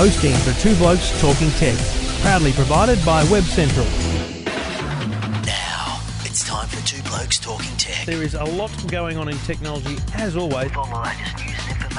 hosting the Two Blokes Talking Tech, proudly provided by Web Central. Now, it's time for Two Blokes Talking Tech. There is a lot going on in technology, as always.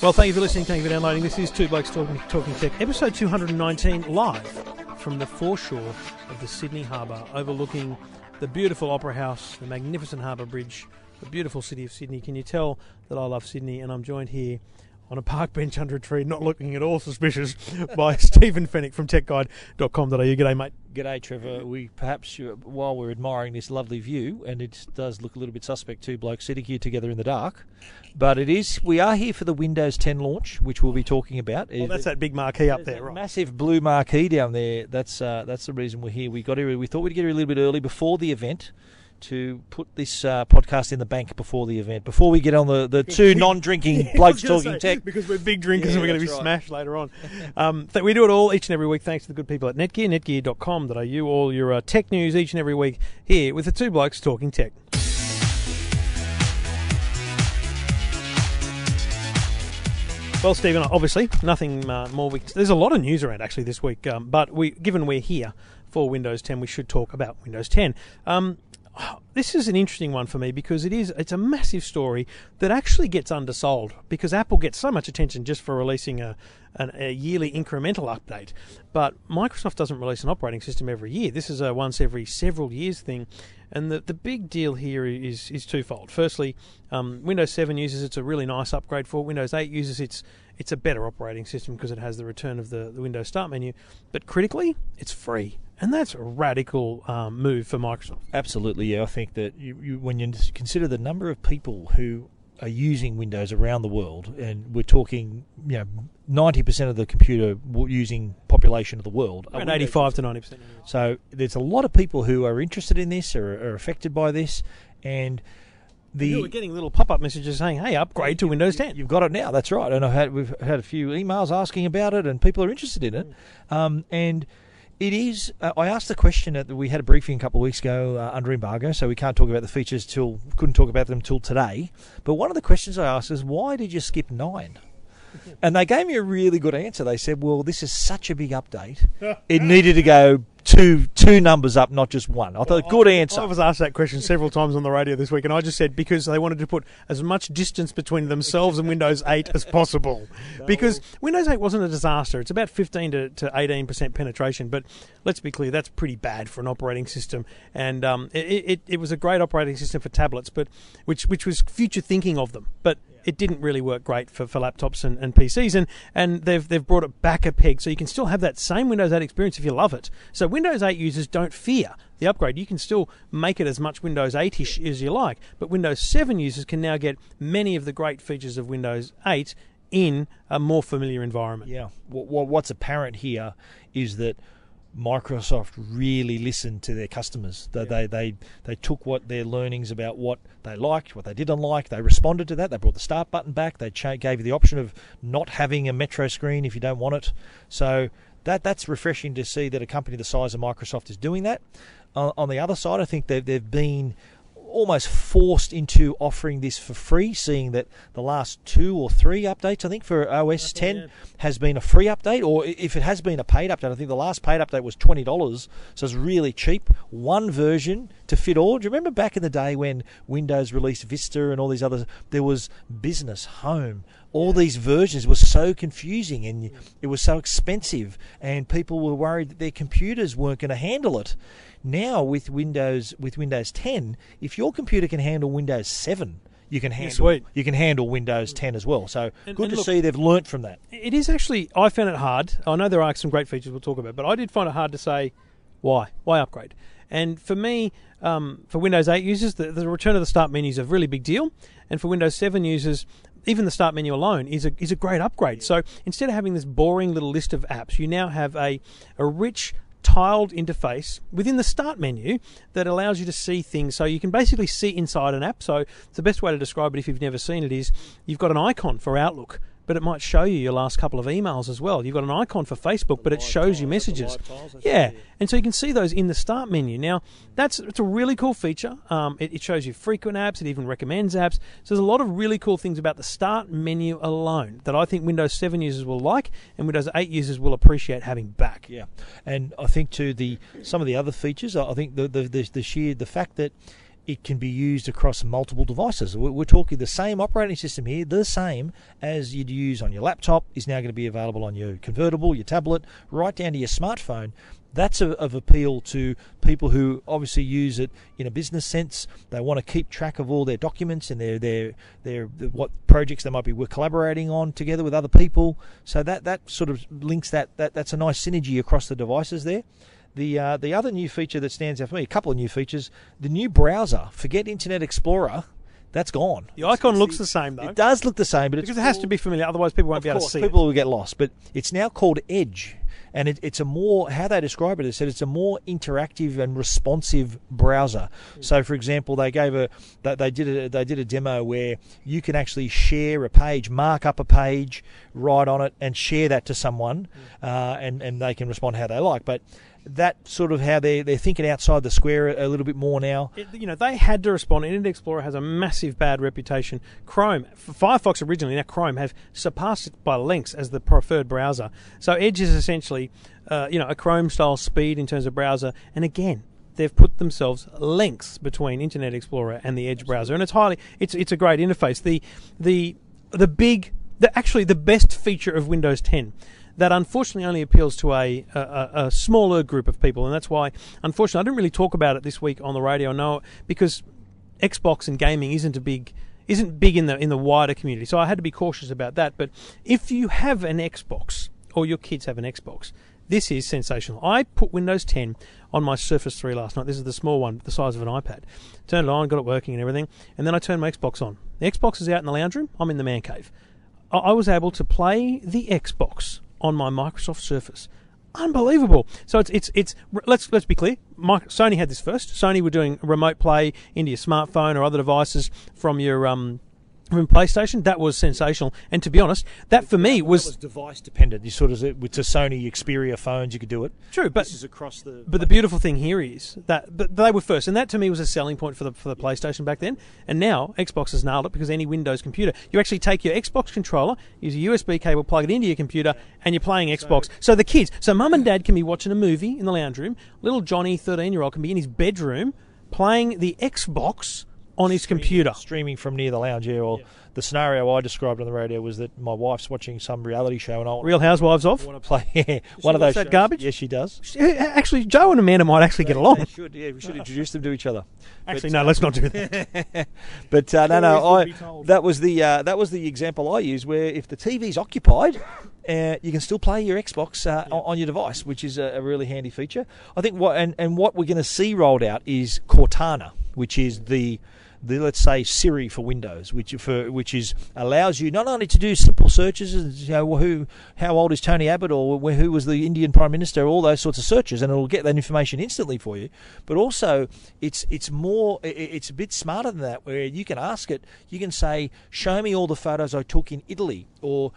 Well, thank you for listening. Thank you for downloading. This is Two Blokes Talking, Talking Tech, episode 219, live from the foreshore of the Sydney Harbour, overlooking the beautiful Opera House, the magnificent Harbour Bridge, the beautiful city of Sydney. Can you tell that I love Sydney? And I'm joined here on a park bench under a tree, not looking at all suspicious, by Stephen Fenech from techguide.com.au. G'day, mate. G'day, Trevor. We perhaps, uh, while we're admiring this lovely view, and it does look a little bit suspect, two blokes sitting here together in the dark, but it is. We are here for the Windows 10 launch, which we'll be talking about. Well, that's that big marquee up There's there, right? Massive blue marquee down there. That's uh, that's the reason we're here. We got here. We thought we'd get here a little bit early before the event. To put this uh, podcast in the bank before the event, before we get on the, the two non-drinking blokes talking say, tech. because we're big drinkers Yeah, and we're going to be right. smashed later on. Um, th- we do it all each and every week thanks to the good people at Netgear, netgear.com.au, all your uh, tech news each and every week here with the two blokes talking tech. Well, Stephen, obviously nothing uh, more. We, there's a lot of news around actually this week, um, but we, given we're here for Windows 10, we should talk about Windows 10. Um, this is an interesting one for me because it is it's a massive story that actually gets undersold because Apple gets so much attention just for releasing a, an, a yearly incremental update, but Microsoft doesn't release an operating system every year. This is a once every several years thing, and the the big deal here is is twofold. Firstly, um, Windows 7 uses it's a really nice upgrade for. Windows 8 uses it's it's a better operating system because it has the return of the, the Windows Start menu, but critically, it's free. And that's a radical um, move for Microsoft. Absolutely, yeah. I think that you, you, when you consider the number of people who are using Windows around the world, and we're talking, you know, ninety percent of the computer using population of the world, Around 85 to 90 percent. So there's a lot of people who are interested in this or are affected by this, and the We're getting little pop-up messages saying, "Hey, upgrade to Windows 10." You've got it now. That's right. And I've had we've had a few emails asking about it, and people are interested in it. Um, and it is. Uh, I asked the question that we had a briefing a couple of weeks ago uh, under embargo, so we can't talk about the features till couldn't talk about them till today. But one of the questions I asked is, why did you skip nine? And they gave me a really good answer. They said, "Well, this is such a big update; it needed to go two two numbers up, not just one." I thought, good answer. I was asked that question several times on the radio this week, and I just said because they wanted to put as much distance between themselves and Windows 8 as possible. Because Windows 8 wasn't a disaster. It's about 15 to, to 18% penetration, but let's be clear, that's pretty bad for an operating system. And um, it, it, it was a great operating system for tablets, but which, which was future thinking of them. But it didn't really work great for, for laptops and, and PCs, and, and they've they've brought it back a peg, so you can still have that same Windows 8 experience if you love it. So Windows 8 users don't fear the upgrade. You can still make it as much Windows 8ish as you like, but Windows 7 users can now get many of the great features of Windows 8 in a more familiar environment. Yeah. What, what's apparent here is that Microsoft really listened to their customers. They, they they they took what their learnings about what they liked, what they didn't like. They responded to that. They brought the start button back. They cha- gave you the option of not having a Metro screen if you don't want it. So that that's refreshing to see that a company the size of Microsoft is doing that. Uh, on the other side, I think they've they've been almost forced into offering this for free, seeing that the last two or three updates, I think, for OS 10 has been a free update, or if it has been a paid update, I think the last paid update was $20, so it's really cheap. One version to fit all. Do you remember back in the day when Windows released Vista and all these others? There was business, home, all these versions were so confusing and it was so expensive, and people were worried that their computers weren't going to handle it. Now with Windows with Windows 10, if your computer can handle Windows 7, you can handle sweet. you can handle Windows 10 as well. So And- good and to look- see they've learnt from that. It is actually, I found it hard. I know there are some great features we'll talk about, but I did find it hard to say why. Why upgrade? And for me, um, for Windows 8 users, the, the return of the start menu is a really big deal. And for Windows 7 users, even the start menu alone is a is a great upgrade. So instead of having this boring little list of apps, you now have a a rich tiled interface within the start menu that allows you to see things. So you can basically see inside an app. So the best way to describe it, if you've never seen it, is you've got an icon for Outlook. But it might show you your last couple of emails as well. You've got an icon for Facebook, but it shows you messages. live tiles, that's Yeah, yeah. and so you can see those in the start menu. Now, that's it's a really cool feature. Um, it, it shows you frequent apps. It even recommends apps. So there's a lot of really cool things about the start menu alone that I think Windows 7 users will like and Windows 8 users will appreciate having back. Yeah, and I think too the some of the other features. I think the the, the, the sheer the fact that it can be used across multiple devices. We're, talking the same operating system here, the same as you'd use on your laptop, is now going to be available on your convertible, your tablet, right down to your smartphone. That's of, of appeal to people who obviously use it in a business sense. They want to keep track of all their documents and their their their what projects they might be collaborating on together with other people. So that that sort of links that that that's a nice synergy across the devices there. The uh, the other new feature that stands out for me, a couple of new features, the new browser. Forget Internet Explorer, that's gone. The icon looks the same though. It does look the same, but it's because it has to be familiar, otherwise people won't of be able course, to see people it. will get lost. But it's now called Edge, and it, it's a more how they describe it. They said it's a more interactive and responsive browser. So, for example, they gave a they, they did a they did a demo where you can actually share a page, mark up a page, write on it, and share that to someone, uh, and and they can respond how they like. But that sort of how they they're thinking outside the square a, little bit more now. It- you know, they had to respond. Internet Explorer has a massive bad reputation. Chrome, Firefox originally, now Chrome have surpassed it by lengths as the preferred browser. So Edge is essentially, uh, you know, a Chrome-style speed in terms of browser. And again, they've put themselves lengths between Internet Explorer and the Edge browser, and it's highly, it's it's a great interface. The the the big, the actually the best feature of Windows 10 that unfortunately only appeals to a, a, a- smaller group of people, and that's why, unfortunately, I didn't really talk about it this week on the radio. No, because Xbox and gaming isn't a big isn't big in the in the wider community, so I had to be cautious about that. But if you have an Xbox or your kids have an Xbox, this is sensational. I put Windows 10 on my Surface 3 last night. This is the small one, the size of an iPad. Turned it on, got it working and everything, and then I turned my Xbox on. The Xbox is out in the lounge room. I'm in the man cave. I was able to play the Xbox on my Microsoft Surface. Unbelievable. So it's it's it's let's let's be clear. Mic- Sony had this first. Sony were doing remote play into your smartphone or other devices from your um from PlayStation. That was sensational. And to be honest, that for me That was device dependent. You sort of with the Sony Xperia phones, you could do it. true. But this is across the. But the beautiful thing here is that but they were first, and that to me was a selling point for the for the PlayStation back then. And now Xbox has nailed it because any Windows computer, you actually take your Xbox controller, use a USB cable, plug it into your computer, and you're playing Xbox. So the kids, so mum and dad can be watching a movie in the lounge room. Little Johnny, thirteen year old, can be in his bedroom playing the Xbox on his computer. streaming from near the lounge. Yeah. Well, the scenario I described on the radio was that my wife's watching some reality show, and I want, Real Housewives of. want to play yeah, one of those that shows. garbage? Yes, she does. Actually, Joe and Amanda might actually get along. Should. Yeah, we should introduce them to each other. Actually, no, let's not do that. But uh, no, no, I, would be told. that was the uh, that was the example I used. Where if the TV's occupied, uh, you can still play your Xbox uh, on- on your device, which is a, a really handy feature. I think what and, and what we're going to see rolled out is Cortana, which is the the let's say Siri for Windows, which for which is allows you not only to do simple searches, you know, who how old is Tony Abbott or who was the Indian Prime Minister, all those sorts of searches, and it'll get that information instantly for you. But also, it's it's more it's a bit smarter than that, where you can ask it, you can say, show me all the photos I took in Italy, or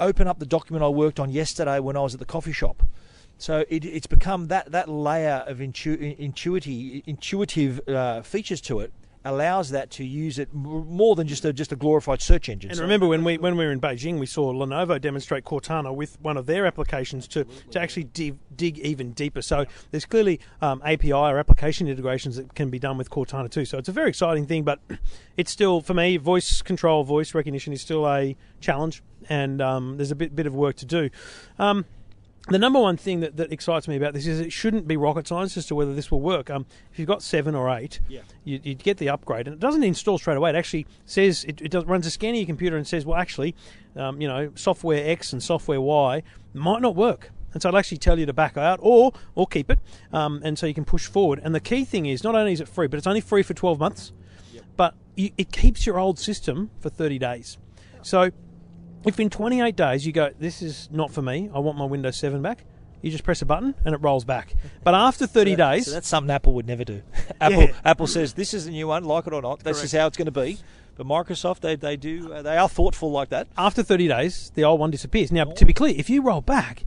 open up the document I worked on yesterday when I was at the coffee shop. So it, it's become that that layer of intu- intuitive intuitive uh, features to it allows that to use it more than just a just a glorified search engine. And So- remember when we when we were in Beijing, we saw Lenovo demonstrate Cortana with one of their applications to, to actually dig, dig even deeper. So there's clearly um, API or application integrations that can be done with Cortana too. So it's a very exciting thing, but it's still for me voice control, voice recognition is still a challenge, and um, there's a bit bit of work to do. Um, the number one thing that, that excites me about this is it shouldn't be rocket science as to whether this will work. Um, if you've got seven or eight, Yeah. you, you get the upgrade, and it doesn't install straight away. It actually says it, it does, runs a scan of your computer and says, well, actually, um, you know, software X and software Y might not work. And so it'll actually tell you to back out or or keep it, um, and so you can push forward. And the key thing is, not only is it free, but it's only free for 12 months, but you, it keeps your old system for 30 days. So if in 28 days you go, this is not for me, I want my Windows 7 back, you just press a button and it rolls back. But after 30 days, So that's something Apple would never do. Apple Yeah. Apple says this is a new one, like it or not. This is how it's going to be. But Microsoft, they they do uh, they are thoughtful like that. after 30 days, the old one disappears. Now, to be clear, if you roll back,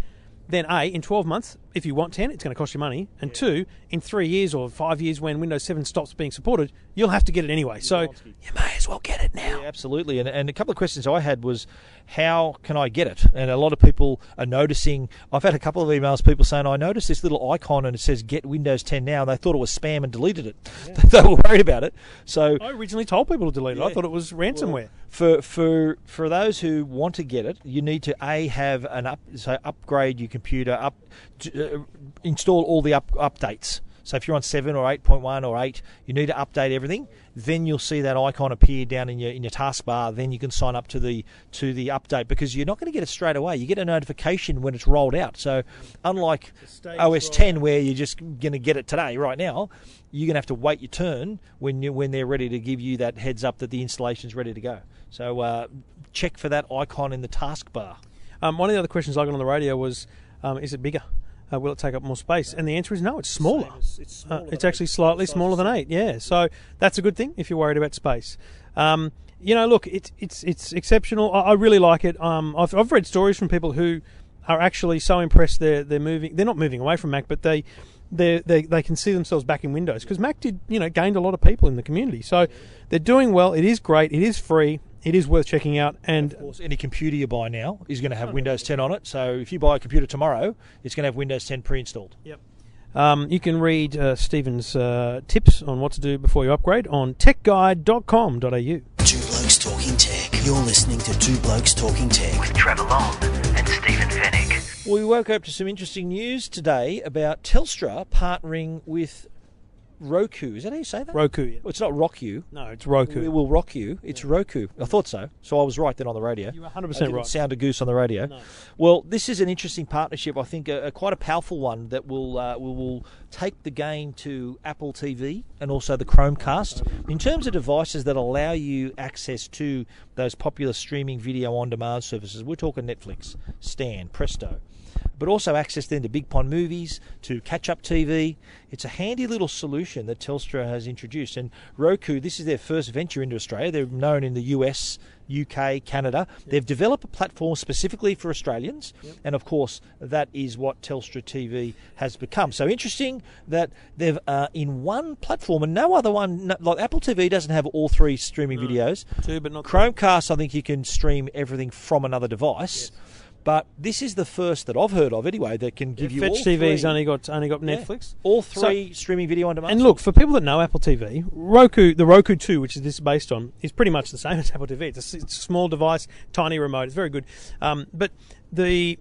then A, in 12 months, if you want 10, it's going to cost you money. And two, in three years or five years when Windows 7 stops being supported, you'll have to get it anyway. So you may as well get it now. Yeah, absolutely. And, and a couple of questions I had was, how can I get it? And a lot of people are noticing. I've had a couple of emails, people saying, I noticed this little icon and it says Get Windows 10 now. And they thought it was spam and deleted it. they were worried about it. So I originally told people to delete it. I thought it was ransomware. for for for those who want to get it, you need to a have an up so upgrade your computer up to, uh, install all the up, updates. So if you're on seven or eight point one or eight, you need to update everything. Then you'll see that icon appear down in your in your taskbar. Then you can sign up to the to the update because you're not going to get it straight away. You get a notification when it's rolled out. So unlike OS 10 where you're just going to get it today right now, you're going to have to wait your turn when you when they're ready to give you that heads up that the installation's ready to go. So uh, check for that icon in the taskbar. Um, one of the other questions I got on the radio was, um, is it bigger? Uh, will it take up more space? And the answer is no, it's smaller. it's Uh, it's actually slightly smaller than eight. Yeah, so that's a good thing if you're worried about space. Um, you know, look, it's it's it's exceptional. I, I really like it. Um, I've I've read stories from people who are actually so impressed they're they're moving. They're not moving away from Mac, but they. They, they, they can see themselves back in Windows because Mac did you know gained a lot of people in the community so they're doing well it is great it is free it is worth checking out and Of course, any computer you buy now is going to have Windows 10 on it. So if you buy a computer tomorrow, it's going to have Windows 10 pre-installed. Um, you can read uh, Stephen's uh, tips on what to do before you upgrade on techguide.com.au. Two Blokes Talking Tech. You're listening to Two Blokes Talking Tech. with Trevor Long and Stephen Fenech. Well, we woke up to some interesting news today about Telstra partnering with Roku. Is that how you say that? Roku. Yeah. Well, it's not Rock You. No, it's Roku. It will rock you. It's Roku. I thought so. So I was right then on the radio. You were 100% I didn't right. Sound a goose on the radio. Well, this is an interesting partnership. I think a, a quite a powerful one that will uh, will, will take the game to Apple TV and also the Chromecast in terms of devices that allow you access to those popular streaming video on demand services. We're talking Netflix, Stan, Presto but also access then to Big Pond movies, to catch up TV. It's a handy little solution that Telstra has introduced. And Roku, this is their first venture into Australia. They're known in the US, UK, Canada. They've developed a platform specifically for Australians, and of course, that is what Telstra TV has become. So interesting that they've uh, in one platform and no other one, no, like Apple TV doesn't have all three streaming videos. Two, but not Chromecast, I think you can stream everything from another device. But this is the first that I've heard of anyway that can give you Fetch all TV's three. only got only got Yeah. Netflix. all So- three streaming video on demand. And look, for people that know Apple TV, Roku, the Roku 2, which is this is based on, is pretty much the same as Apple TV. It's a, it's a small device, tiny remote. It's very good. Um, but the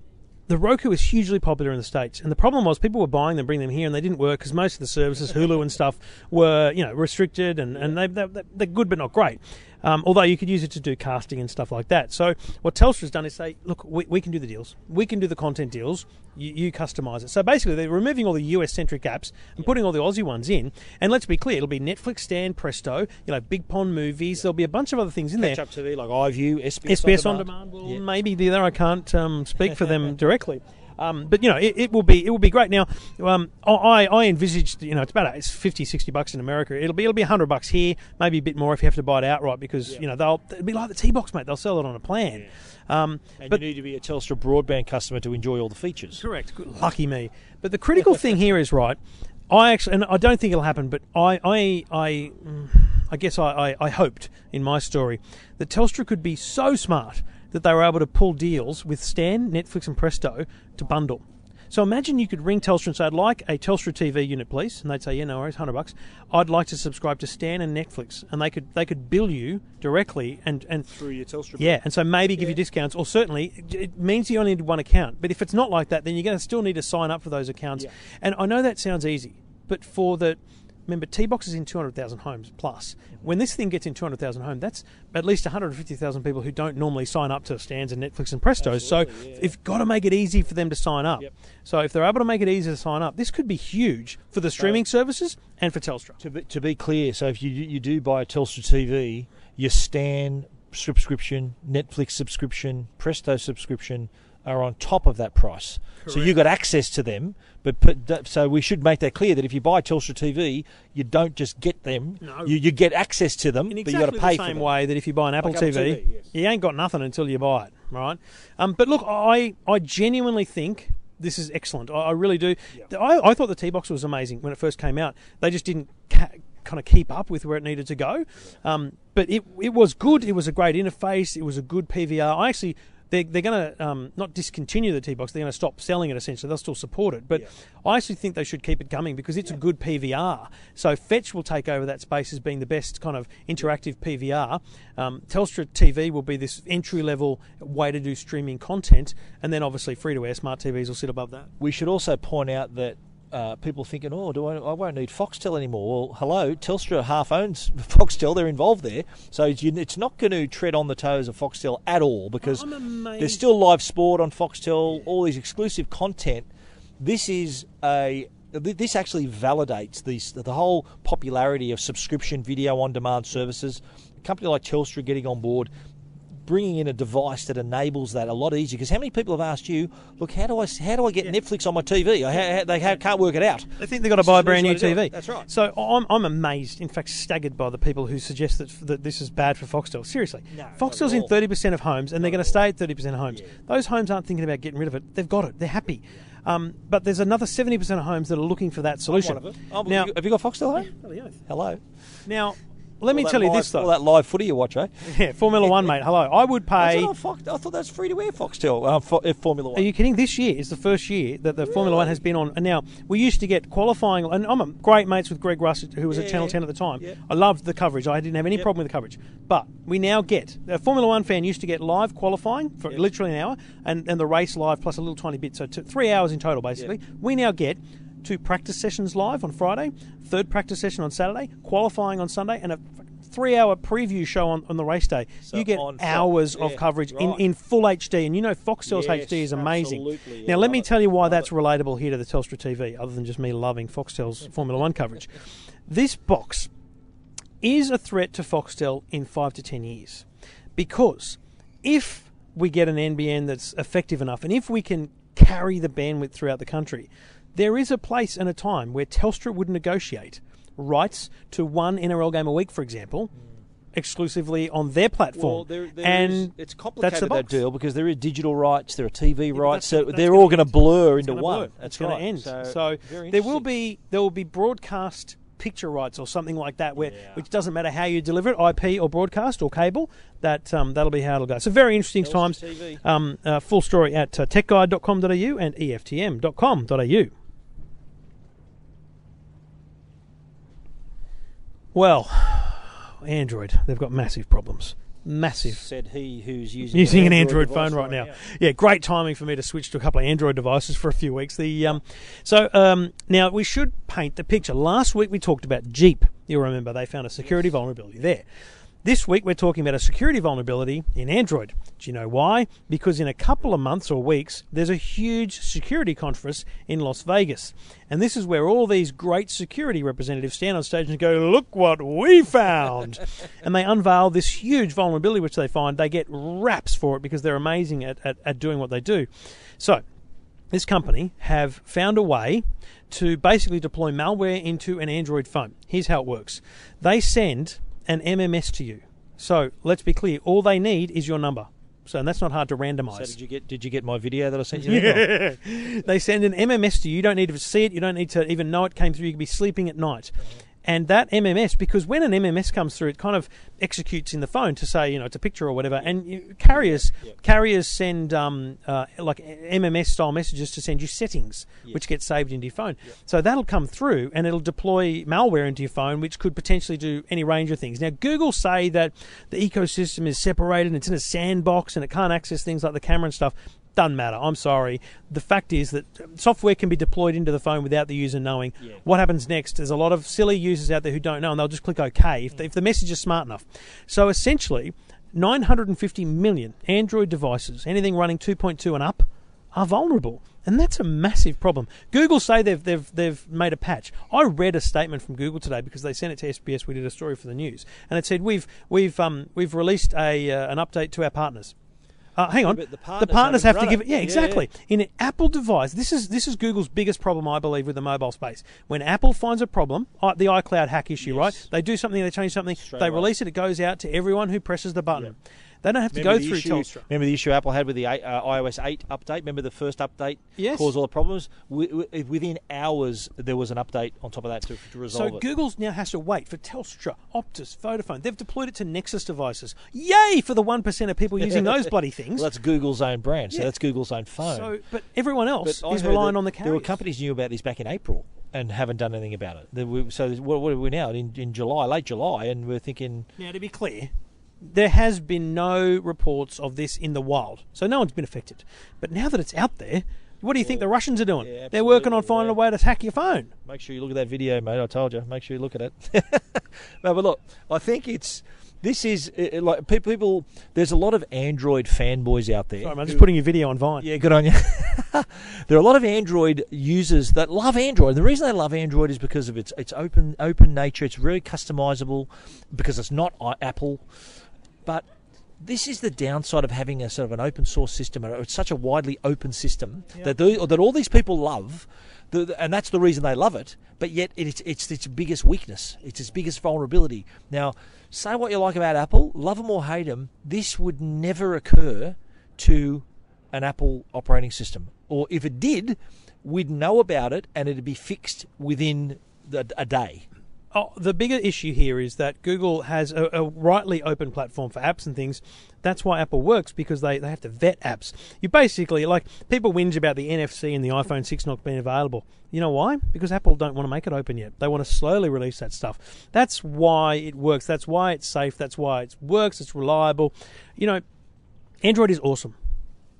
the Roku is hugely popular in the states, and the problem was people were buying them, bringing them here, and they didn't work because most of the services, Hulu and stuff, were you know restricted, and and they, they they're good but not great. Um, although you could use it to do casting and stuff like that. So what Telstra's done is say, look, we, we can do the deals, we can do the content deals. You, you customize it. So basically, they're removing all the US centric apps and putting all the Aussie ones in. And let's be clear, it'll be Netflix, Stan, Presto, you know, Big Pond movies. There'll be a bunch of other things in there. catch up TV like iView, SBS, SBS on on demand. demand will Yeah. maybe be there. I can't um, speak for them directly. Um, but you know, it, it will be it will be great. Now, um, I I envisaged you know it's about it's 50, 60 bucks in America. It'll be it'll be hundred bucks here, maybe a bit more if you have to buy it outright because you know they'll it'll be like the T box, mate. They'll sell it on a plan. Um, And but you need to be a Telstra broadband customer to enjoy all the features. Correct. Good- Lucky me. But the critical thing here is right. I actually, and I don't think it'll happen, but I, I, I, mm, I guess I, I, I hoped in my story that Telstra could be so smart that they were able to pull deals with Stan, Netflix, and Presto to bundle. So imagine you could ring Telstra and say, "I'd like a Telstra TV unit, please," and they'd say, "Yeah, no worries, hundred bucks." I'd like to subscribe to Stan and Netflix, and they could they could bill you directly and and Through your Telstra. yeah, and so maybe give you discounts, or certainly it means you only need one account. But if it's not like that, then you're going to still need to sign up for those accounts. And I know that sounds easy, but for the remember, T Box is in 200,000 homes plus. When this thing gets in 200,000 homes, that's at least 150,000 people who don't normally sign up to Stans and Netflix and Prestos. so you've got to make it easy for them to sign up. So if they're able to make it easy to sign up, this could be huge for the streaming services and for Telstra. To be, to be clear, so if you you do buy a Telstra TV, your Stan subscription, Netflix subscription, Presto subscription are on top of that price. So you got access to them, but put, so we should make that clear that if you buy Telstra TV, you don't just get them. No. You, you get access to them, In but you got to pay the for same them. way that if you buy an Apple Like Apple TV, TV, yes. you ain't got nothing until you buy it, right? Um, but look, I I genuinely think this is excellent. I, I really do. I, I thought the T box was amazing when it first came out. They just didn't ca- kind of keep up with where it needed to go. Um, but it it was good. It was a great interface. It was a good PVR. I actually. They're, they're going to um, not discontinue the T box. They're going to stop selling it. Essentially, they'll still support it. But I actually think they should keep it coming because it's a good PVR. So Fetch will take over that space as being the best kind of interactive PVR. Um, Telstra TV will be this entry level way to do streaming content, and then obviously free to air smart TVs will sit above that. We should also point out that uh, people thinking, oh, do I, I won't need Foxtel anymore. Well, hello, Telstra half owns Foxtel. They're involved there, so it's, not going to tread on the toes of Foxtel at all because there's still live sport on Foxtel, all these exclusive content. This is a this actually validates these, the whole popularity of subscription video on demand services. A company like Telstra getting on board, bringing in a device that enables that a lot easier. Because how many people have asked you, look, how do I how do I get Netflix on my TV? I, how, how- they ha- can't work it out. They think they've got to buy a brand new is the easiest way to do TV. That's right. So I'm, I'm amazed, in fact, staggered by the people who suggest that, that this is bad for Foxtel. Seriously. No, Foxtel's in 30% of homes, and they're going to stay at 30% of homes. Those homes aren't thinking about getting rid of it. They've got it. They're happy. Um, but there's another 70% of homes that are looking for that solution. One of them. Now, have you got Foxtel home? Hello. now, let me All that tell you live- this, though. All that live footy you watch, eh? yeah, Formula One, mate. Hello. I would pay. it Fox? I thought that's free to air Foxtel. Uh, fo- uh, Formula One. Are you kidding? This year is the first year that the Formula One has been on. And now we used to get qualifying, and I'm a great mates with Greg Rust, who was at Yeah, Channel yeah. 10 at the time. Yeah. I loved the coverage. I didn't have any Yep. problem with the coverage. But we now get a Formula One fan used to get live qualifying for literally an hour, and, and the race live plus a little tiny bit, so t- three hours in total basically. We now get two practice sessions live on Friday, third practice session on Saturday, qualifying on Sunday, and a three-hour preview show on, on the race day. So you get hours of coverage in, right. in full HD, and you know Foxtel's Yes, HD is amazing. yeah, now, let me it, tell you why love that's it. relatable here to the Telstra TV, other than just me loving Foxtel's Formula One coverage. This box is a threat to Foxtel in five to ten years, because if we get an NBN that's effective enough, and if we can carry the bandwidth throughout the country, there is a place and a time where Telstra would negotiate rights to one NRL game a week, for example. Exclusively on their platform, Well, there, there and is- it's complicated that's the that deal because there are digital rights, there are TV rights, that's- so they're all going to blur into one. blur. That's it's going right. to end. So, So, there will be there will be broadcast picture rights or something like that, where Yeah. which doesn't matter how you deliver it, IP or broadcast or cable. That um, that'll be how it'll go. So very interesting times. Um, uh, full story at uh, techguide.com.au and eftm.com.au. Well, Android, they've got massive problems. Massive Said he who's using, using an Android, phone device right now. Yeah, great timing for me to switch to a couple of Android devices for a few weeks. The um, so um, now we should paint the picture. Last week we talked about Jeep. You'll remember they found a security vulnerability there. This week we're talking about a security vulnerability in Android. Do you know why? Because in a couple of months or weeks, there's a huge security conference in Las Vegas. And this is where all these great security representatives stand on stage and go, Look what we found! and they unveil this huge vulnerability which they find. They get raps for it because they're amazing at, at, at doing what they do. So, this company have found a way to basically deploy malware into an Android phone. Here's how it works they send an MMS to you. So let's be clear all they need is your number. So and that's not hard to So randomize. did you get did you get my video that I sent you? Yeah. they send an MMS to you. You don't need to see it. You don't need to even know it came through. You could be sleeping at night. Uh-huh. And that MMS, because when an MMS comes through, it kind of executes in the phone to say, you know, it's a picture or whatever. And you, carriers carriers send um, uh, like MMS style messages to send you settings, which get saved into your phone. So that'll come through and it'll deploy malware into your phone, which could potentially do any range of things. Now, Google say that the ecosystem is separated and it's in a sandbox and it can't access things like the camera and stuff. Doesn't matter. I'm sorry. The fact is that software can be deployed into the phone without the user knowing. What happens next? There's a lot of silly users out there who don't know, and they'll just click OK if the, if the message is smart enough. So essentially, 950 million Android devices, anything running 2.2 and up, are vulnerable. And that's a massive problem. Google say they've they've they've made a patch. I read a statement from Google today because they sent it to SBS. We did a story for the news, and it said we've we've um, we've released a uh, an update to our partners. Uh, hang on, the the partners partners, haven't to give it. Yeah, Yeah, exactly. In an Apple device, this is this is Google's biggest problem, I believe, with the mobile space. When Apple finds a problem, the iCloud hack issue, Yes. right? They do something, they change something, Straight they away. release it, it goes out to everyone who presses the button. They don't have to Remember go through issue, Telstra. Remember the issue Apple had with the uh, iOS 8 update? Remember the first update Yes. caused all the problems? Within hours, there was an update on top of that to, to resolve So it. So Google's now has to wait for Telstra, Optus, Vodafone. They've deployed it to Nexus devices. Yay for the one percent of people using those bloody things. well, that's Google's own brand, so Yeah. that's Google's own phone. so, but everyone else But is relying on the carriers. There were companies knew about this back in April and haven't done anything about it. So what, what are we now in, in July, late July, and we're thinking Now, to be clear, there has been no reports of this in the wild, so no one's been affected. But now that it's out there, what do you think the Russians are doing? yeah, They're working on finding yeah. a way to hack your phone. make sure you look at that video, mate. I told you, make sure you look at it. no, but look, I think it's this is uh, like pe- people. There's a lot of Android fanboys out there. Sorry, man, I'm just putting your video on Vine. Yeah, good on you. there are a lot of Android users that love Android. The reason they love Android is because of its its open open nature. It's very customizable because it's not Apple. But this is the downside of having a sort of an open source system. or It's such a widely open system that the, that all these people love. The, and that's the reason they love it. But yet, it's it's its biggest weakness. It's its biggest vulnerability. Now, say what you like about Apple, love them or hate them. This would never occur to an Apple operating system. Or if it did, we'd know about it and it'd be fixed within the, a day. Oh, the bigger issue here is that Google has a, a rightly open platform for apps and things. That's why Apple works because they, they have to vet apps. You basically like people whinge about the NFC and the iPhone 6 not being available. You know why? Because Apple don't want to make it open yet. They want to slowly release that stuff. That's why it works. That's why it's safe. That's why it works. It's reliable. You know, Android is awesome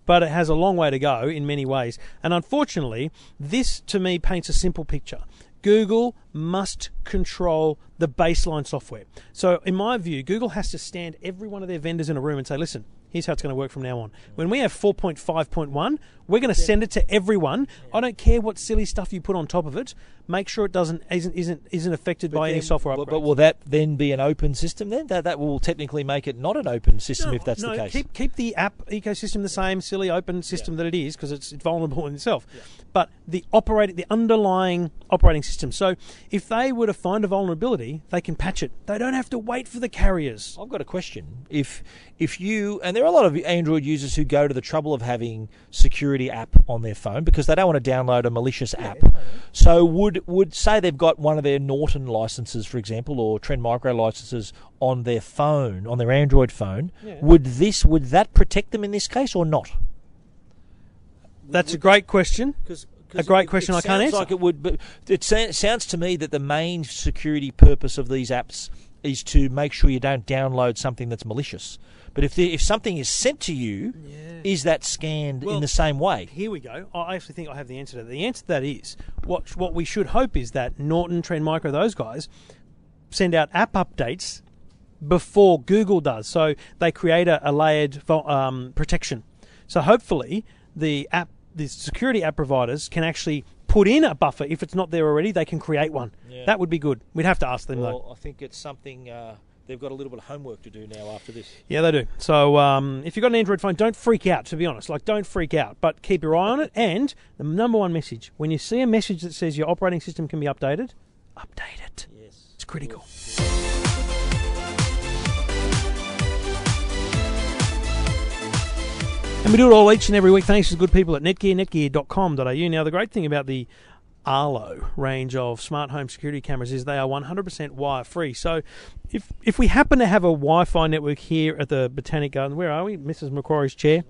but it has a long way to go in many ways. And unfortunately, this to me paints a simple picture. Google must control the baseline software. So, in my view, Google has to stand every one of their vendors in a room and say, listen, here's how it's going to work from now on. When we have 4.5.1, we're going to send it to everyone. I don't care what silly stuff you put on top of it. Make sure it doesn't isn't isn't, isn't affected by any Then- software but, but will that then be an open system then? That, that will technically make it not an open system if that's no, the case. Keep keep the app ecosystem the same, silly open system that it is because it's vulnerable in itself. But the operating, the underlying operating system. So if they were to find a vulnerability, they can patch it. They don't have to wait for the carriers. I've got a question. If if you and there are a lot of Android users who go to the trouble of having security app on their phone because they don't want to download a malicious app. So would would say they've got one of their Norton licenses, for example, or Trend Micro licenses on their phone, on their Android phone. Would this would that protect them in this case or not? That's a great question. Cause, A great question I can't answer. Like it would, but it sounds to me that the main security purpose of these apps is to make sure you don't download something that's malicious. But if the, if something is sent to you, is that scanned Well, in the same way? Here we go. I actually think I have the answer to that. The answer to that is what what we should hope is that Norton, Trend Micro, those guys send out app updates before Google does. So they create a, a layered um, protection. So hopefully the app, the security app providers can actually put in a buffer if it's not there already. They can create one. Yeah. That would be good. We'd have to ask them though. Well, I think it's something uh, they've got a little bit of homework to do now after this. Yeah, they do. So um, if you've got an Android phone, don't freak out, to be honest. Like, don't freak out, but keep your eye on it. And the number one message when you see a message that says your operating system can be updated, update it. Yes. It's critical. And we do it all each and every week thanks to the good people at Netgear, netgear.com.au. Now, the great thing about the Arlo range of smart home security cameras is they are 100% wire free. So, if if we happen to have a Wi Fi network here at the Botanic Garden, where are we? Mrs. Macquarie's chair.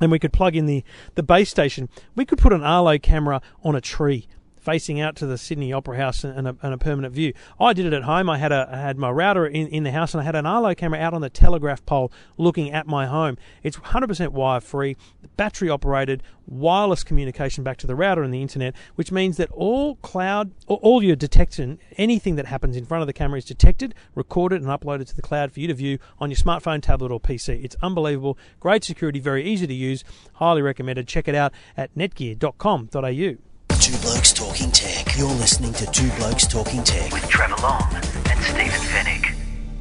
And we could plug in the, the base station. We could put an Arlo camera on a tree facing out to the Sydney Opera House and a, and a permanent view. I did it at home. I had a I had my router in, in the house and I had an Arlo camera out on the telegraph pole looking at my home. It's 100% wire free, battery operated, wireless communication back to the router and the internet, which means that all cloud, all your detection, anything that happens in front of the camera is detected, recorded, and uploaded to the cloud for you to view on your smartphone, tablet, or PC. It's unbelievable. Great security, very easy to use. Highly recommended. Check it out at netgear.com.au. Two Blokes Talking Tech. You're listening to Two Blokes Talking Tech. With Trevor Long and Stephen.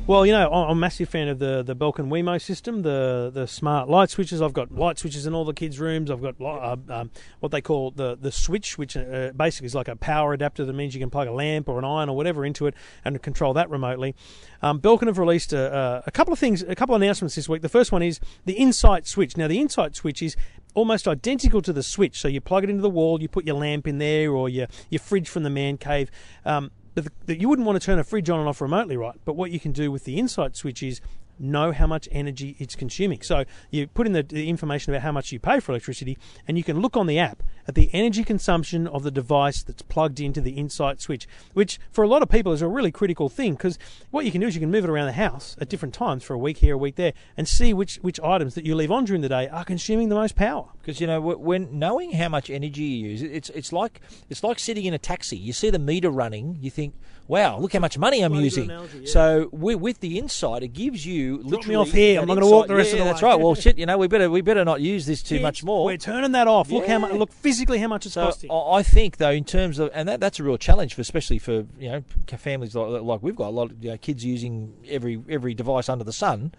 Well, you know, I'm a massive fan of the the Belkin Wemo system, the the smart light switches. I've got light switches in all the kids' rooms. I've got uh, um, what they call the the switch, which uh, basically is like a power adapter that means you can plug a lamp or an iron or whatever into it and control that remotely. Um, Belkin have released a, a couple of things, a couple of announcements this week. The first one is the Insight switch. Now, the Insight switch is almost identical to the switch. So you plug it into the wall, you put your lamp in there or your your fridge from the man cave. Um, the, you wouldn't want to turn a fridge on and off remotely, right? But what you can do with the Insight switch is know how much energy it's consuming. So you put in the, the, information about how much you pay for electricity, and you can look on the app at the energy consumption of the device that's plugged into the Insight switch, which for a lot of people is a really critical thing because what you can do is you can move it around the house at different times for a week here, a week there, and see which, which items that you leave on during the day are consuming the most power. Because you know when knowing how much energy you use, it's it's like it's like sitting in a taxi. You see the meter running, you think, "Wow, look how much money I'm using." Analogy, yeah. So with, with the Insight, it gives you Drop literally me off here. I'm not going to walk the rest yeah, of the way. That's right. Well, shit, you know, we better we better not use this too Kids, much more. We're turning that off. Look how much. Look physically how much it's so costing. I think though, in terms of, and that, that's a real challenge for especially for you know families like, like we've got a lot of you know, kids using every every device under the sun.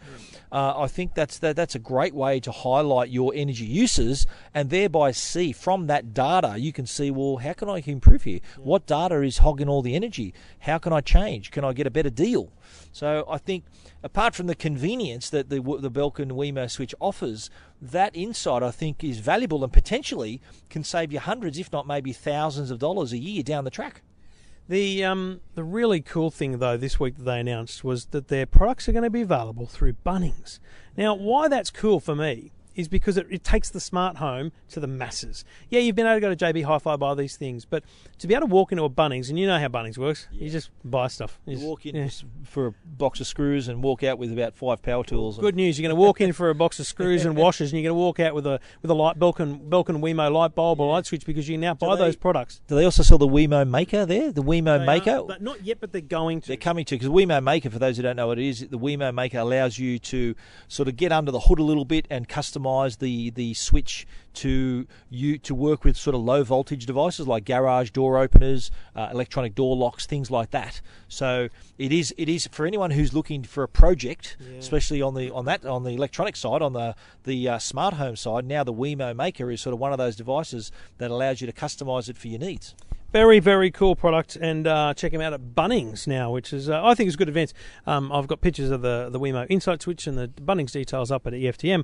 Uh, I think that's that, that's a great way to highlight your energy uses and thereby see from that data you can see well how can I improve here? What data is hogging all the energy? How can I change? Can I get a better deal? So I think apart from the convenience that the the Belkin Wemo switch offers, that insight I think is valuable and potentially can save you hundreds, if not maybe thousands of dollars a year down the track. The um, the really cool thing though this week that they announced was that their products are going to be available through Bunnings. Now, why that's cool for me is because it, it, takes the smart home to the masses. Yeah, you've been able to go to JB Hi-Fi buy these things, but to be able to walk into a Bunnings, and you know how Bunnings works, yeah. you just buy stuff. You, you just, walk in yeah. for a box of screws and walk out with about five power tools. Good news, you're going to walk in for a box of screws and washers, and you're going to walk out with a with a light Belkin Belkin Wemo light bulb or light switch because you can now buy they, those products. Do they also sell the Wemo Maker there? The Wemo they Maker? Are, not yet, but they're going to. They're coming to because Wemo Maker, for those who don't know what it is, the Wemo Maker allows you to sort of get under the hood a little bit and customize the the switch to you to work with sort of low voltage devices like garage door openers, uh, electronic door locks, things like that. So it is it is for anyone who's looking for a project, yeah. especially on the on that on the electronic side, on the the uh, smart home side. Now the Wemo Maker is sort of one of those devices that allows you to customize it for your needs. Very, very cool product, and uh, check them out at Bunnings now, which is uh, I think is a good event. Um, I've got pictures of the the Wemo Insight Switch and the Bunnings details up at EFTM.com.au.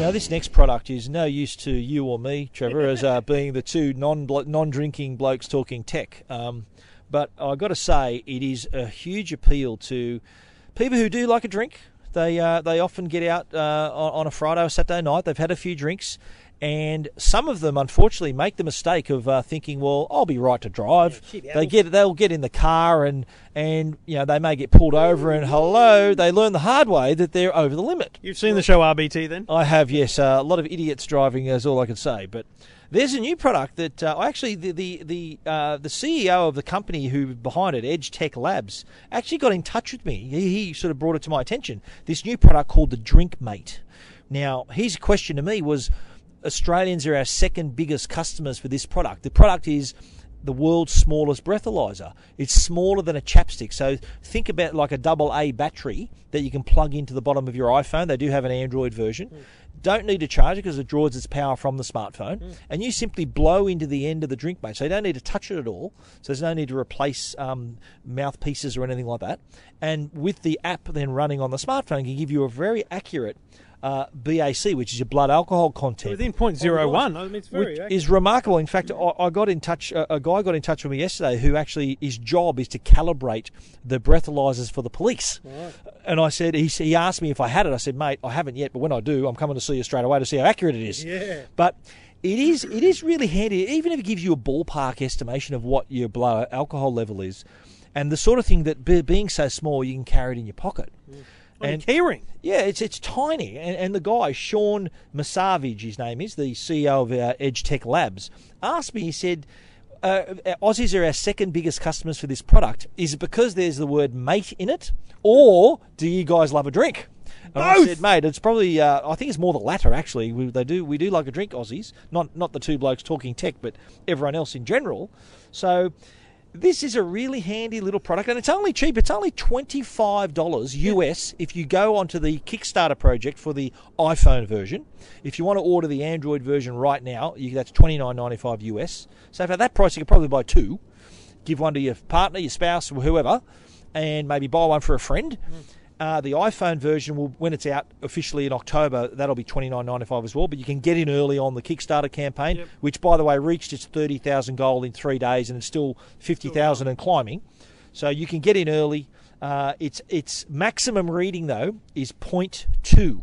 Now, this next product is no use to you or me, Trevor, as uh, being the two non non drinking blokes talking tech. Um, but I've got to say, it is a huge appeal to people who do like a drink. They uh, they often get out uh, on a Friday or Saturday night. They've had a few drinks, and some of them unfortunately make the mistake of uh, thinking, "Well, I'll be right to drive." Yeah, they get they'll get in the car and and you know they may get pulled over and hello, they learn the hard way that they're over the limit. You've seen the show RBT then? I have, yes. Uh, a lot of idiots driving is all I can say, but. There's a new product that uh, actually the the the, uh, the CEO of the company who behind it, Edge Tech Labs, actually got in touch with me. He, he sort of brought it to my attention. This new product called the Drink Mate. Now, his question to me was, Australians are our second biggest customers for this product. The product is the world's smallest breathalyzer. It's smaller than a chapstick. So think about like a double A battery that you can plug into the bottom of your iPhone. They do have an Android version. Mm. Don't need to charge it because it draws its power from the smartphone. Mm. And you simply blow into the end of the drink mate. So you don't need to touch it at all. So there's no need to replace um, mouthpieces or anything like that. And with the app then running on the smartphone, can give you a very accurate uh, BAC, which is your blood alcohol content. Within point zero one. I mean, it's very which is remarkable. In fact, I, I got in touch. A, a guy got in touch with me yesterday who actually his job is to calibrate the breathalyzers for the police. And I said he, he asked me if I had it. I said, mate, I haven't yet, but when I do, I'm coming to see you straight away to see how accurate it is. Yeah. But it is it is really handy, even if it gives you a ballpark estimation of what your blood alcohol level is, and the sort of thing that be, being so small, you can carry it in your pocket. On a keyring. Yeah, it's it's tiny, and, and the guy Sean Masavage, his name is the CEO of uh, Edge Tech Labs, asked me. He said, uh, "Aussies are our second biggest customers for this product. Is it because there's the word mate in it, or do you guys love a drink?" And I said, "Mate, it's probably. Uh, I think it's more the latter. Actually, we, they do we do like a drink, Aussies. Not not the two blokes talking tech, but everyone else in general. So." This is a really handy little product, and it's only cheap. It's only twenty five dollars US if you go onto the Kickstarter project for the iPhone version. If you want to order the Android version right now, you, that's twenty nine ninety five US. So for that price, you could probably buy two, give one to your partner, your spouse, or whoever, and maybe buy one for a friend. Mm. Uh, the iPhone version will, when it's out officially in October, that'll be twenty nine ninety five as well. But you can get in early on the Kickstarter campaign, Yep. which, by the way, reached its thirty thousand goal in three days, and it's still fifty thousand and climbing. So you can get in early. Uh, its its maximum reading though is 0.2.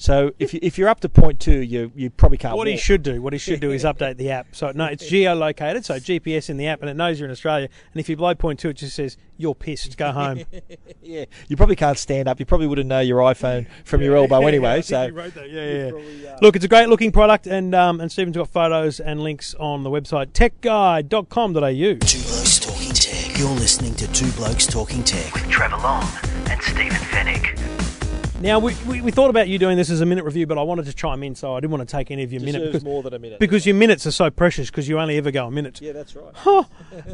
So if you, if you're up to two, you you probably can't. What he should do, what he should do is update the app. So no, it's geolocated, so GPS in the app, and it knows you're in Australia. And if you blow point two, it just says you're pissed. Go home. Yeah, you probably can't stand up. You probably wouldn't know your iPhone from your elbow anyway. I think so you wrote that. Yeah, yeah. Look, it's a great looking product, and um, and Stephen's got photos and links on the website techguide.com.au. Two Blokes Talking Tech. You're listening to Two Blokes Talking Tech. with Trevor Long and Stephen Fenech. Now we, we, we thought about you doing this as a minute review, but I wanted to chime in, so I didn't want to take any of your minute deserves because more than a minute. because your minutes are so precious because you only ever go a minute. yeah, that's right.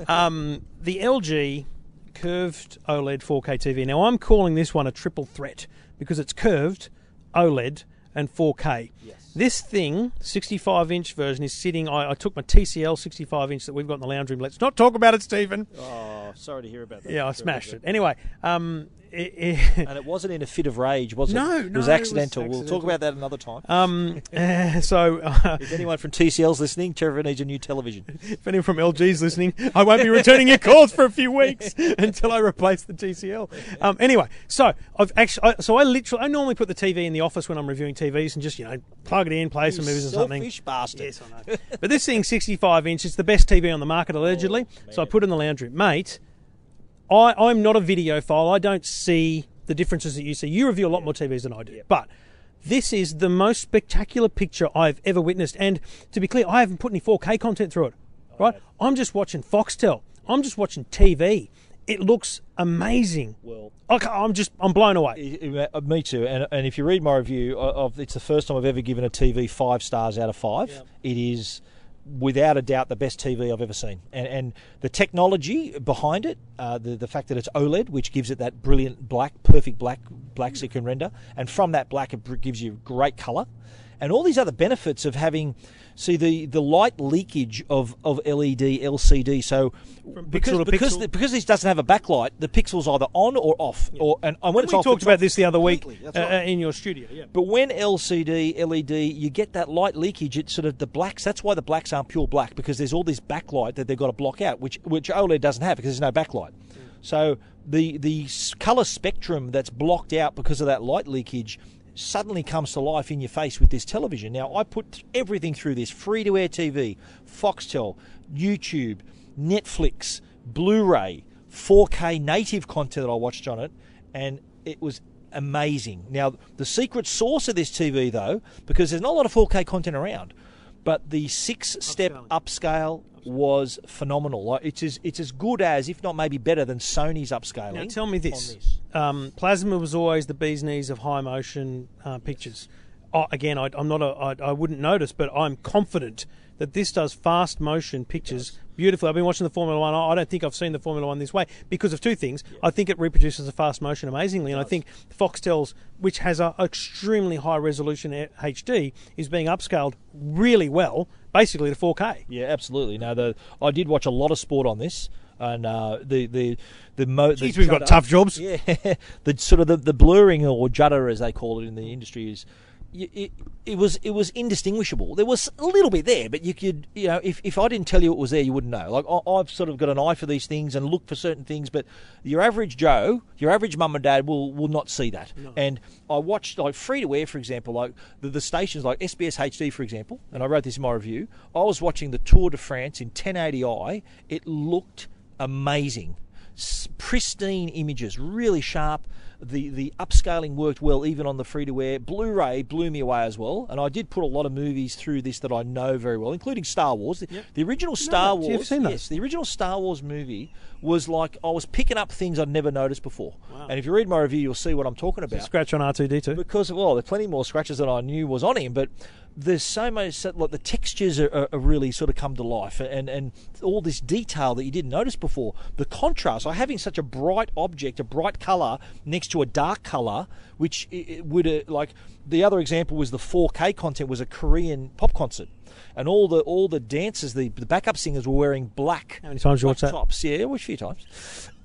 Um, the LG curved OLED 4K TV. Now I'm calling this one a triple threat because it's curved, OLED, and 4K. Yes. This thing, 65 inch version, is sitting. I, I took my TCL 65 inch that we've got in the lounge room. Let's not talk about it, Stephen. Oh, sorry to hear about that. Yeah, I smashed it. Anyway, um, it, it, And it wasn't in a fit of rage, was it? No, it was no, it was accidental. We'll accidental. talk about that another time. um, uh, so uh, if anyone from TCL's listening, Trevor needs a new television. if anyone from LG's listening, I won't be returning your calls for a few weeks until I replace the TCL. Um, anyway, so I've actually, I, so I literally, I normally put the TV in the office when I'm reviewing TVs and just you know plug it in, play some movies or something. Selfish bastard. Yes, I know. but this thing's 65 inch. It's the best TV on the market allegedly. so I put it in the lounge room, mate. I, I'm not a videophile. I don't see the differences that you see. You review a lot more TVs than I do, but. This is the most spectacular picture I've ever witnessed. And to be clear, I haven't put any 4K content through it. Right? I'm just watching Foxtel. I'm just watching TV. It looks amazing. Well, I ca- I'm just, I'm blown away. Uh, me too. And, and if you read my review of, of- it's the first time I've ever given a TV five stars out of five. It is without a doubt the best TV I've ever seen. And, and the technology behind it, uh, the the fact that it's OLED, which gives it that brilliant black, perfect black black so you can render, and from that black it gives you great color. And all these other benefits of having, see the, the light leakage of, of LED, LCD. So because because the- because this doesn't have a backlight, the pixel's either on or off. Or and, and when it's we off, talked about this the other week uh, right. uh, in your studio. Yeah. But when LCD, LED, you get that light leakage. It's sort of the blacks. That's why the blacks aren't pure black because there's all this backlight that they've got to block out, which which OLED doesn't have because there's no backlight. So the the color spectrum that's blocked out because of that light leakage suddenly comes to life in your face with this television. Now I put everything through this free to air TV, Foxtel, YouTube, Netflix, Blu-ray, 4K native content that I watched on it, and it was amazing. Now, the secret source of this TV, though, because there's not a lot of 4K content around, but the six-step Upscaling. upscale was phenomenal. Like it's as it's as good as, if not maybe better than Sony's upscaling. Now tell me on this: Um, Plasma was always the bee's knees of high motion uh, pictures. Oh, again, I, I'm not a, I, I wouldn't notice, but I'm confident that this does fast motion pictures beautifully. I've been watching the Formula One. I don't think I've seen the Formula One this way because of two things. I think it reproduces the fast motion amazingly, and I think Foxtel's, which has an extremely high resolution HD, is being upscaled really well, basically to 4K. Yeah, absolutely. Now, the I did watch a lot of sport on this. and uh, the the the mo. the we've got judder- tough jobs. Yeah, the sort of the, the blurring or judder as they call it in the industry is. It, it was it was indistinguishable. There was a little bit there, but you could you know if, if I didn't tell you it was there, you wouldn't know. Like I, I've sort of got an eye for these things and look for certain things, but your average Joe, your average mum and dad will will not see that. And I watched like free to air, for example, like the, the stations like SBS HD, for example, and I wrote this in my review. I was watching the Tour de France in 1080i. It looked amazing s- pristine images, really sharp. The the upscaling worked well even on the free to air. Blu-ray blew me away as well, and I did put a lot of movies through this that I know very well, including Star Wars. The, the original Star so Wars, you've seen those? yes, the original Star Wars movie was like I was picking up things I'd never noticed before. And if you read my review, you'll see what I'm talking about Scratch on R2D2. because well, there's plenty more scratches than I knew was on him, but there's so much like the textures are, are, really sort of come to life, and and all this detail that you didn't notice before. The contrast, like having such a bright object, a bright color next to a dark color, which would uh, like the other example was the 4K content was a Korean pop concert. And all the all the dancers, the, the backup singers were wearing black. How many times you watched that? Tops, yeah, a few times.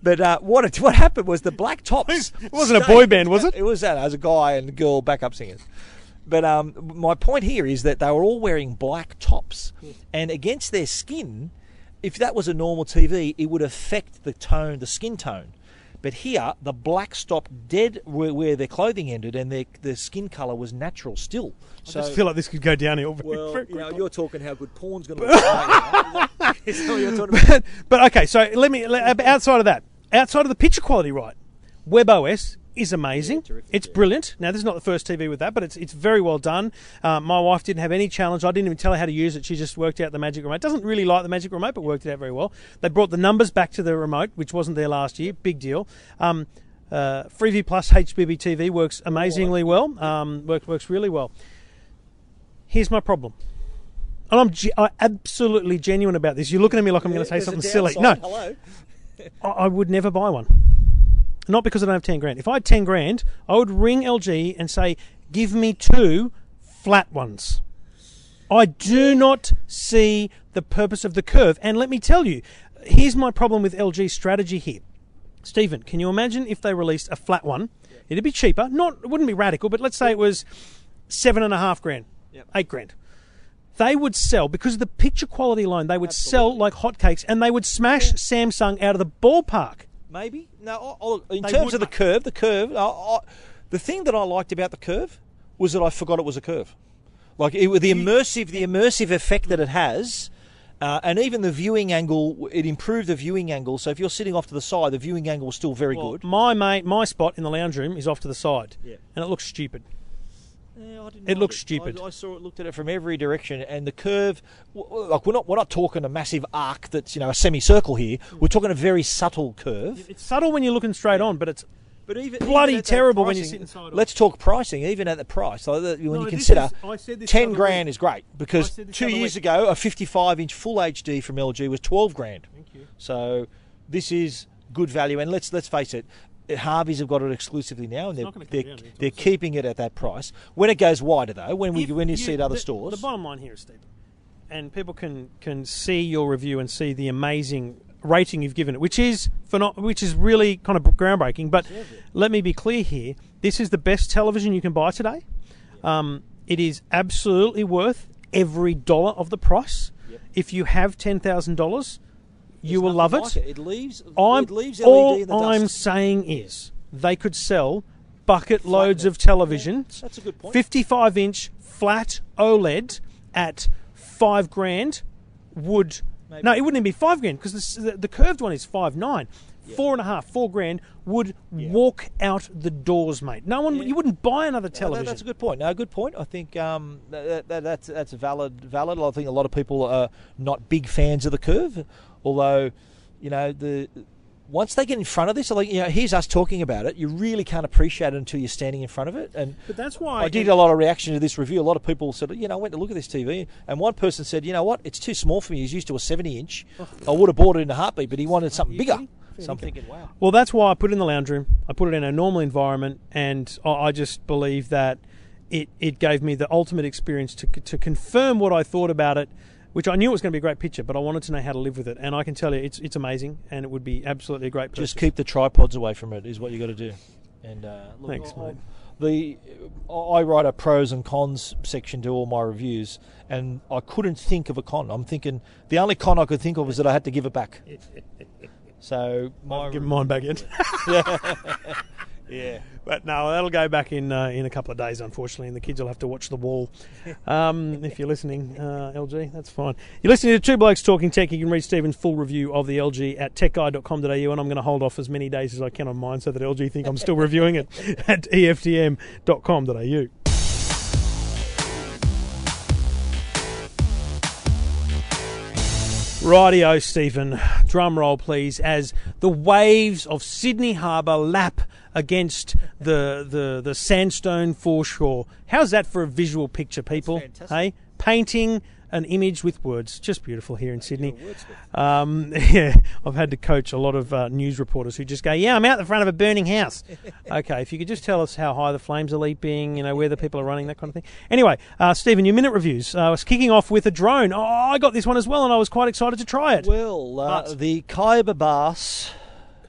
But uh, what it, what happened was the black tops. It wasn't a boy band, was it? It was that. As a guy and girl backup singers. But um, my point here is that they were all wearing black tops, and against their skin, if that was a normal TV, it would affect the tone, the skin tone. But here, the black stopped dead where, where their clothing ended, and their their skin color was natural still. I just feel like this could go downhill very, well, very you know, you're talking how good porn's going to look. aren't you? Is that what you're talking about? but, but okay, so let me let- outside of that, outside of the picture quality, right? WebOS is amazing. it's brilliant. Now, this is not the first TV with that, but it's it's very well done. Uh, my wife didn't have any challenge. I didn't even tell her how to use it. She just worked out the magic remote. Doesn't really like the magic remote, but worked it out very well. They brought the numbers back to the remote, which wasn't there last year. Big deal. Um, uh, Freeview Plus HBB TV works amazingly well. Um, works works really well. Here's my problem. And I'm, ge- I'm absolutely genuine about this. You're looking at me like I'm going to say something silly. No. Hello. I, I would never buy one. Not because I don't have 10 grand. If I had 10 grand, I would ring LG and say, give me two flat ones. I do not see the purpose of the curve. And let me tell you, here's my problem with LG's strategy here. Stephen, can you imagine if they released a flat one? It'd be cheaper. Not, it wouldn't be radical, but let's say it was seven and a half grand, eight grand. They would sell because of the picture quality alone. They would sell like hotcakes, and they would smash Samsung out of the ballpark. Maybe no. I- I- in terms would, of the curve, the curve. I, I, the thing that I liked about the curve was that I forgot it was a curve. Like it, the immersive, the immersive effect that it has, uh, and even the viewing angle. It improved the viewing angle. So if you're sitting off to the side, the viewing angle was still very good. My mate, my spot in the lounge room is off to the side, Yeah. and it looks stupid. Yeah, I didn't It looks stupid. I, I saw it, looked at it from every direction, and the curve. Like we're not we're not talking a massive arc that's you know a semicircle here. We're talking a very subtle curve. It's subtle when you're looking straight on, but it's But even bloody even terrible when you pricing- sit inside. Let's talk pricing, even at the price. So that when No, you consider is- I said this ten grand week. is great because I said this two years week. ago a 55 inch full HD from LG was 12 grand. Thank you. So this is good value, and let's let's face it. Harveys have got it exclusively now, and they're, not gonna come they're, down they're keeping it at that price. When it goes wider, though, when we If when you, see it other the, stores, The bottom line here is, Stephen, and people can can see your review and see the amazing rating you've given it, which is pheno- which is really kind of groundbreaking. But let me be clear here: this is the best television you can buy today. Um, it is absolutely worth every dollar of the price. If you have ten thousand dollars, you will love it. like it. It leaves I'm, it leaves LED all in the I'm saying is they could sell bucket loads it. of television. That's a good point. 55 inch flat OLED at five grand would. Maybe. No, it wouldn't even be five grand because the, the, curved one is five nine. Four and a half, four grand would walk out the doors, mate. No one, you wouldn't buy another No, television. that's a good point. No, good point. I think um, that, that, that's that's a valid valid. I think a lot of people are not big fans of the curve, although you know the once they get in front of this, like you know, here's us talking about it. You really can't appreciate it until you're standing in front of it. And But that's why I did a lot of reaction to this review. A lot of people said, you know, I went to look at this TV, and one person said, you know what, it's too small for me. He's used to a 70 inch. I would have bought it in a heartbeat, but he wanted something bigger. So I'm thinking, wow. Well, that's why I put it in the lounge room. I put it in a normal environment, and I I just believe that it, it gave me the ultimate experience to, to confirm what I thought about it which I knew it was going to be a great picture, but I wanted to know how to live with it. And I can tell you, it's it's amazing, and it would be absolutely a great. Picture. Just keep the tripods away from it. Is what you got to do. And uh, look, Thanks, I- mate. The I write a pros and cons section to all my reviews, and I couldn't think of a con. I'm thinking the only con I could think of was that I had to give it back. So my Give mine back in. yeah. Yeah, but no, that'll go back in uh, in a couple of days, unfortunately, and the kids will have to watch the wall. Um, if you're listening, uh, LG, that's fine. You're listening to Two Blokes Talking Tech. You can read Stephen's full review of the LG at techguide.com.au, and I'm going to hold off as many days as I can on mine so that LG think I'm still reviewing it at EFTM.com.au. Rightio, Stephen. Drum roll, please, as the waves of Sydney Harbour lap against the the, the sandstone foreshore. How's that for a visual picture, people? Hey, painting an image with words, just beautiful here in Sydney. Um, yeah, I've had to coach a lot of uh, news reporters who just go, "Yeah, I'm out the front of a burning house." okay, if you could just tell us how high the flames are leaping, you know, where the people are running, that kind of thing. Anyway, uh, Stephen, your minute reviews. Uh, I was kicking off with a drone. Oh, I got this one as well, and I was quite excited to try it. Well, uh, the Khyber Bass.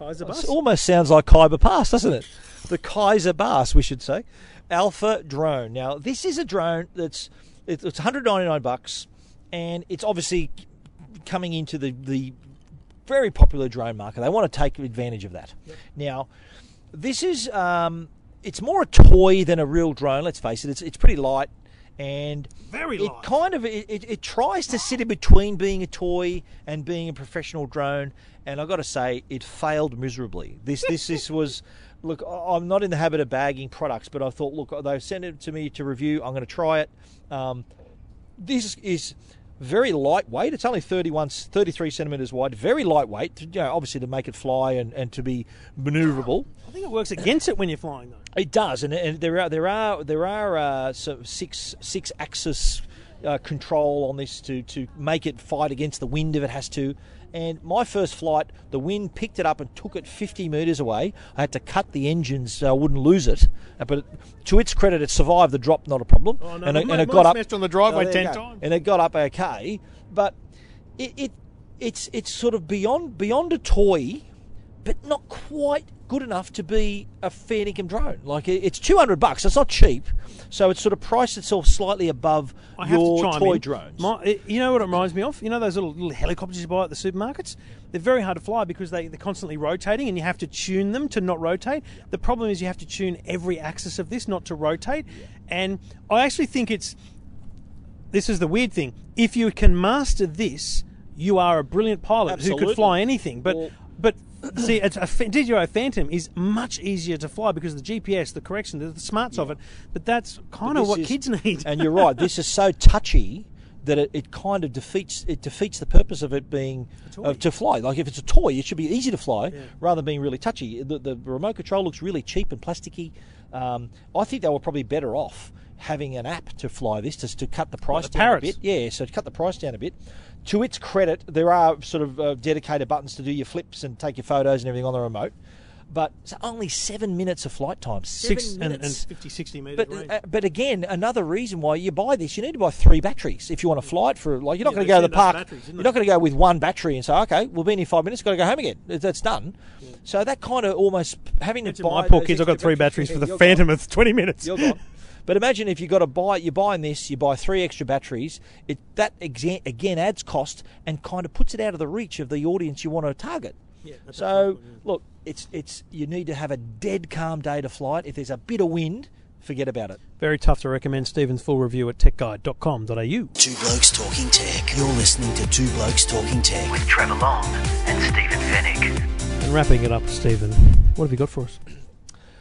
Kaiser It almost sounds like Khyber Pass, doesn't it? The Kaiser Baas, we should say. Alpha drone. Now, this is a drone that's it's it's 199 bucks, and it's obviously coming into the the very popular drone market. They want to take advantage of that. Now, this is um, it's more a toy than a real drone. Let's face it. It's it's pretty light. And Very it kind of it, it, it tries to sit in between being a toy and being a professional drone. And I've got to say, it failed miserably. This this this was. Look, I- I'm not in the habit of bagging products, but I thought, look, they've sent it to me to review. I'm going to try it. Um, this is very lightweight. It's only 31, 33 centimeters wide. Very lightweight. You know, obviously to make it fly and, and to be manoeuvrable. I think it works against it when you're flying, though. It does, and, and there are there are there are uh, sort of six six axis uh, control on this to to make it fight against the wind if it has to. And my first flight, the wind picked it up and took it 50 metres away. I had to cut the engines so I wouldn't lose it. Uh, But to its credit, it survived the drop, not a problem. Oh, no, and it, and it got up on the driveway you 10 times. and it got up okay. But it, it it's it's sort of beyond beyond a toy but not quite good enough to be a fair income drone. Like it's two hundred bucks. It's not cheap, so it's sort of priced itself slightly above I your to toy in. drones. My, you know what it reminds me of? You know those little, little helicopters you buy at the supermarkets? They're very hard to fly because they, they're constantly rotating and you have to tune them to not rotate. The problem is you have to tune every axis of this not to rotate. And I actually think it's this is the weird thing. If you can master this, you are a brilliant pilot who could fly anything. But Well- but see, it's a DJI Phantom is much easier to fly because of the GPS, the correction, the, the smarts of it. But that's kind of This what is- kids need. and you're right. This is so touchy that it, it kind of defeats it defeats the purpose of it being uh, to fly. Like if it's a toy, it should be easy to fly rather than being really touchy. The, the remote control looks really cheap and plasticky. Um, I think they were probably better off having an app to fly this just to cut the price the down Parrots. a bit. Yeah, so to cut the price down a bit. To its credit, there are sort of uh, dedicated buttons to do your flips and take your photos and everything on the remote. But it's only seven minutes of flight time. Seven Six and, and minutes. 50, 60 metres But range. uh, but again, another reason why you buy this, you need to buy three batteries if you want to fly it for like you're not Yeah, going to go to the park. You're not going to go with one battery and say, okay, we'll be in here five minutes. Got to go home again. That's done. So that kind of almost having to buy my poor kids, I've got three batteries for the Phantom gone. of 20 minutes. You're gone. But imagine if you've got to buy, you're buying this, you buy three extra batteries. It that exa- again adds cost and kind of puts it out of the reach of the audience you want to target. Yeah, so right, yeah. look, it's it's you need to have a dead calm day to fly it. If there's a bit of wind, forget about it. Very tough to recommend Stephen's full review at techguide.com.au. Two Blokes Talking Tech. You're listening to Two Blokes Talking Tech. with Trevor Long and Stephen Fenech. And wrapping it up, Stephen, what have you got for us?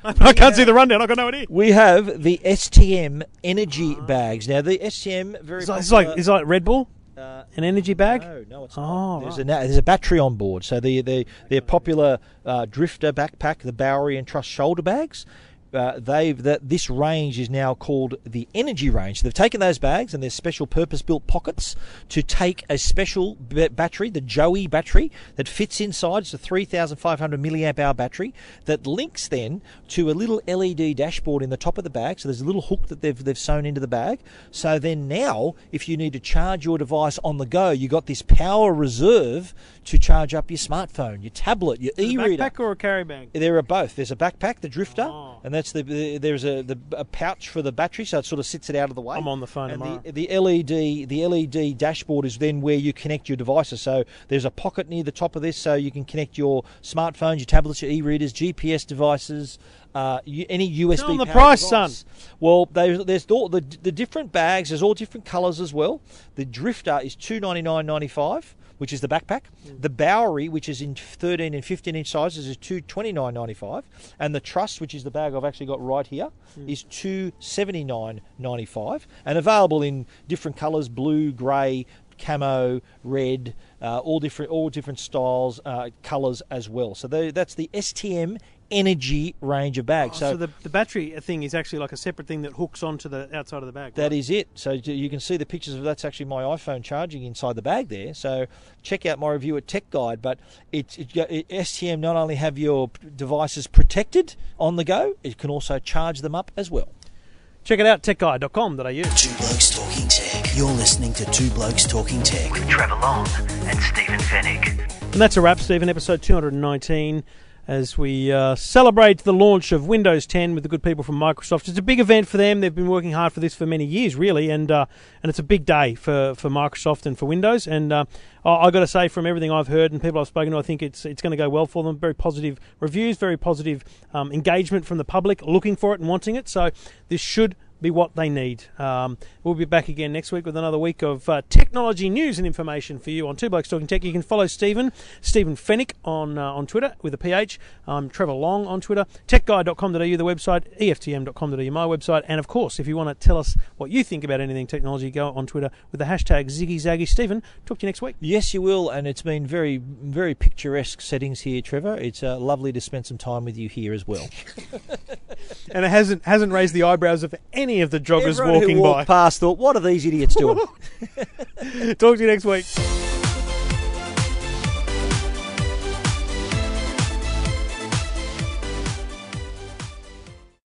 I can't see the rundown. I've got no idea. We have the STM energy bags. Now the STM very It's like, it's popular- like, it's like Red Bull, uh, an energy bag. No, no, it's Oh, not. There's, right. a, there's a battery on board. So the the their popular uh, drifter backpack, the Bowery and Trust shoulder bags. Uh, they've that this range is now called the energy range. They've taken those bags and there's special purpose-built pockets to take a special b- battery, the Joey battery, that fits inside. It's a 3,500 milliamp hour battery that links then to a little LED dashboard in the top of the bag. So there's a little hook that they've they've sewn into the bag. So then now, if you need to charge your device on the go, you got this power reserve to charge up your smartphone, your tablet, your e-reader. Backpack or a carry bag? There are both. There's a backpack, the Drifter, Oh. and that's the, the there's a the a pouch for the battery, so it sort of sits it out of the way. I'm on the phone and tomorrow. the, the LED the LED dashboard is then where you connect your devices. So there's a pocket near the top of this, so you can connect your smartphones, your tablets, your e-readers, GPS devices. Uh, any USB. Tell 'em the price, device. son. Well, there's, there's all the the different bags. There's all different colours as well. The Drifter is two ninety nine ninety five, which is the backpack. The Bowery, which is in thirteen and fifteen inch sizes, is two twenty nine ninety five, and the Trust, which is the bag I've actually got right here, is two seventy nine ninety five, and available in different colours: blue, grey. Camo, red, uh, all different, all different styles, uh, colours as well. So they, that's the STM Energy range of bags. Oh, so the, the battery thing is actually like a separate thing that hooks onto the outside of the bag. That right? is it. So you can see the pictures of that's actually my iPhone charging inside the bag there. So check out my review at Tech Guide. But it, it, it STM not only have your devices protected on the go, it can also charge them up as well. Check it out, techguide.com.au. Two Blokes Talking Tech. You're listening to Two Blokes Talking Tech. With Trevor Long and Stephen Fenech. And that's a wrap, Stephen. Episode 219. As we uh, celebrate the launch of Windows 10 with the good people from Microsoft, it's a big event for them. They've been working hard for this for many years, really, and uh, and it's a big day for, for Microsoft and for Windows. And uh, I've got to say, from everything I've heard and people I've spoken to, I think it's it's going to go well for them. Very positive reviews, very positive um, engagement from the public, looking for it and wanting it. So this should be what they need. Um, we'll be back again next week with another week of uh, technology news and information for you on Two Blokes Talking Tech. You can follow Stephen, Stephen Fenech on uh, on Twitter with a PH. I'm Trevor Long on Twitter. TechGuide.com.au, the website, EFTM.com.au, my website. And of course, if you want to tell us what you think about anything technology, go on Twitter with the hashtag ZiggyZaggy. Stephen, talk to you next week. Yes, you will, and it's been very, very picturesque settings here, Trevor. It's uh, lovely to spend some time with you here as well. And it hasn't hasn't raised the eyebrows of any of the joggers Everyone walking who by. past thought, "What are these idiots doing?" Talk to you next week.